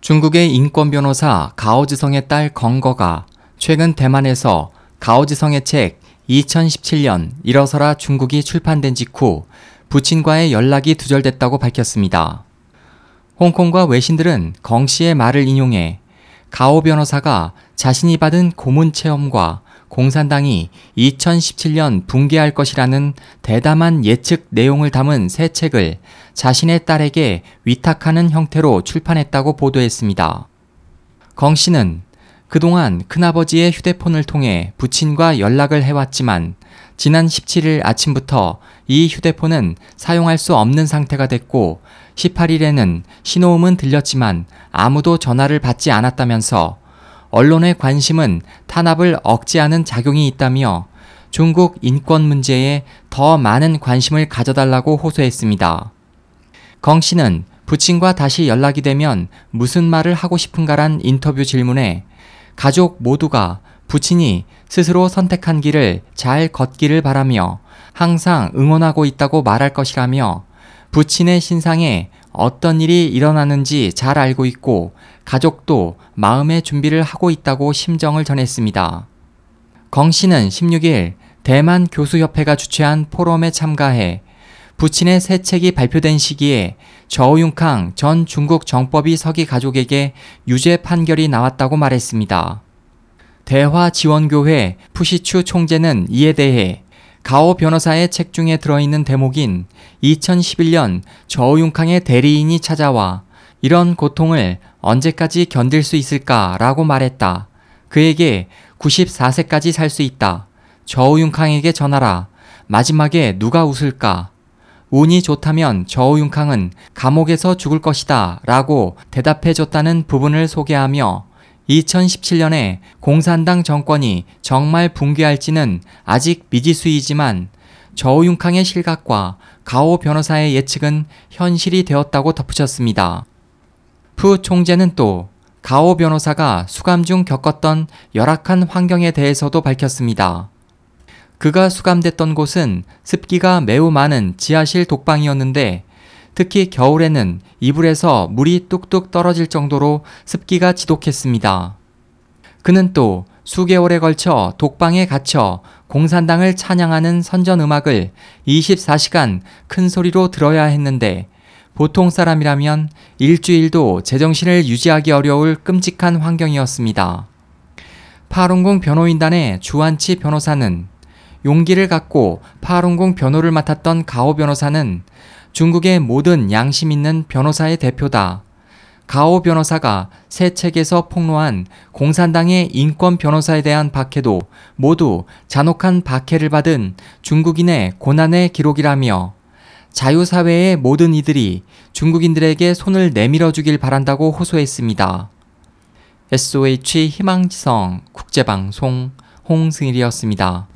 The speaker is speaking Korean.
중국의 인권 변호사 가오지성의 딸 건거가 최근 대만에서 가오지성의 책 2017년 일어서라 중국이 출판된 직후 부친과의 연락이 두절됐다고 밝혔습니다. 홍콩과 외신들은 건 씨의 말을 인용해 가오 변호사가 자신이 받은 고문 체험과 공산당이 2017년 붕괴할 것이라는 대담한 예측 내용을 담은 새 책을 자신의 딸에게 위탁하는 형태로 출판했다고 보도했습니다. 건 씨는 그동안 큰아버지의 휴대폰을 통해 부친과 연락을 해왔지만 지난 17일 아침부터 이 휴대폰은 사용할 수 없는 상태가 됐고 18일에는 신호음은 들렸지만 아무도 전화를 받지 않았다면서 언론의 관심은 탄압을 억제하는 작용이 있다며 중국 인권 문제에 더 많은 관심을 가져달라고 호소했습니다. 건 씨는 부친과 다시 연락이 되면 무슨 말을 하고 싶은가란 인터뷰 질문에 가족 모두가 부친이 스스로 선택한 길을 잘 걷기를 바라며 항상 응원하고 있다고 말할 것이라며 부친의 신상에 어떤 일이 일어나는지 잘 알고 있고 가족도 마음의 준비를 하고 있다고 심정을 전했습니다. 건 씨는 16일 대만 교수협회가 주최한 포럼에 참가해 부친의 새 책이 발표된 시기에 저우융캉 전 중국 정법위 서기 가족에게 유죄 판결이 나왔다고 말했습니다. 대화 지원교회 푸시추 총재는 이에 대해 가오 변호사의 책 중에 들어있는 대목인 2011년 저우융캉의 대리인이 찾아와 이런 고통을 언제까지 견딜 수 있을까라고 말했다. 그에게 94세까지 살 수 있다. 저우융캉에게 전하라. 마지막에 누가 웃을까? 운이 좋다면 저우융캉은 감옥에서 죽을 것이다. 라고 대답해 줬다는 부분을 소개하며 2017년에 공산당 정권이 정말 붕괴할지는 아직 미지수이지만 저우융캉의 실각과 가오 변호사의 예측은 현실이 되었다고 덧붙였습니다. 푸 총재는 또 가오 변호사가 수감 중 겪었던 열악한 환경에 대해서도 밝혔습니다. 그가 수감됐던 곳은 습기가 매우 많은 지하실 독방이었는데 특히 겨울에는 이불에서 물이 뚝뚝 떨어질 정도로 습기가 지독했습니다. 그는 또 수개월에 걸쳐 독방에 갇혀 공산당을 찬양하는 선전 음악을 24시간 큰 소리로 들어야 했는데 보통 사람이라면 일주일도 제정신을 유지하기 어려울 끔찍한 환경이었습니다. 파룬궁 변호인단의 주한치 변호사는 용기를 갖고 파룬궁 변호를 맡았던 가오 변호사는 중국의 모든 양심 있는 변호사의 대표다. 가오 변호사가 새 책에서 폭로한 공산당의 인권 변호사에 대한 박해도 모두 잔혹한 박해를 받은 중국인의 고난의 기록이라며 자유사회의 모든 이들이 중국인들에게 손을 내밀어 주길 바란다고 호소했습니다. SOH 희망지성 국제방송 홍승일이었습니다.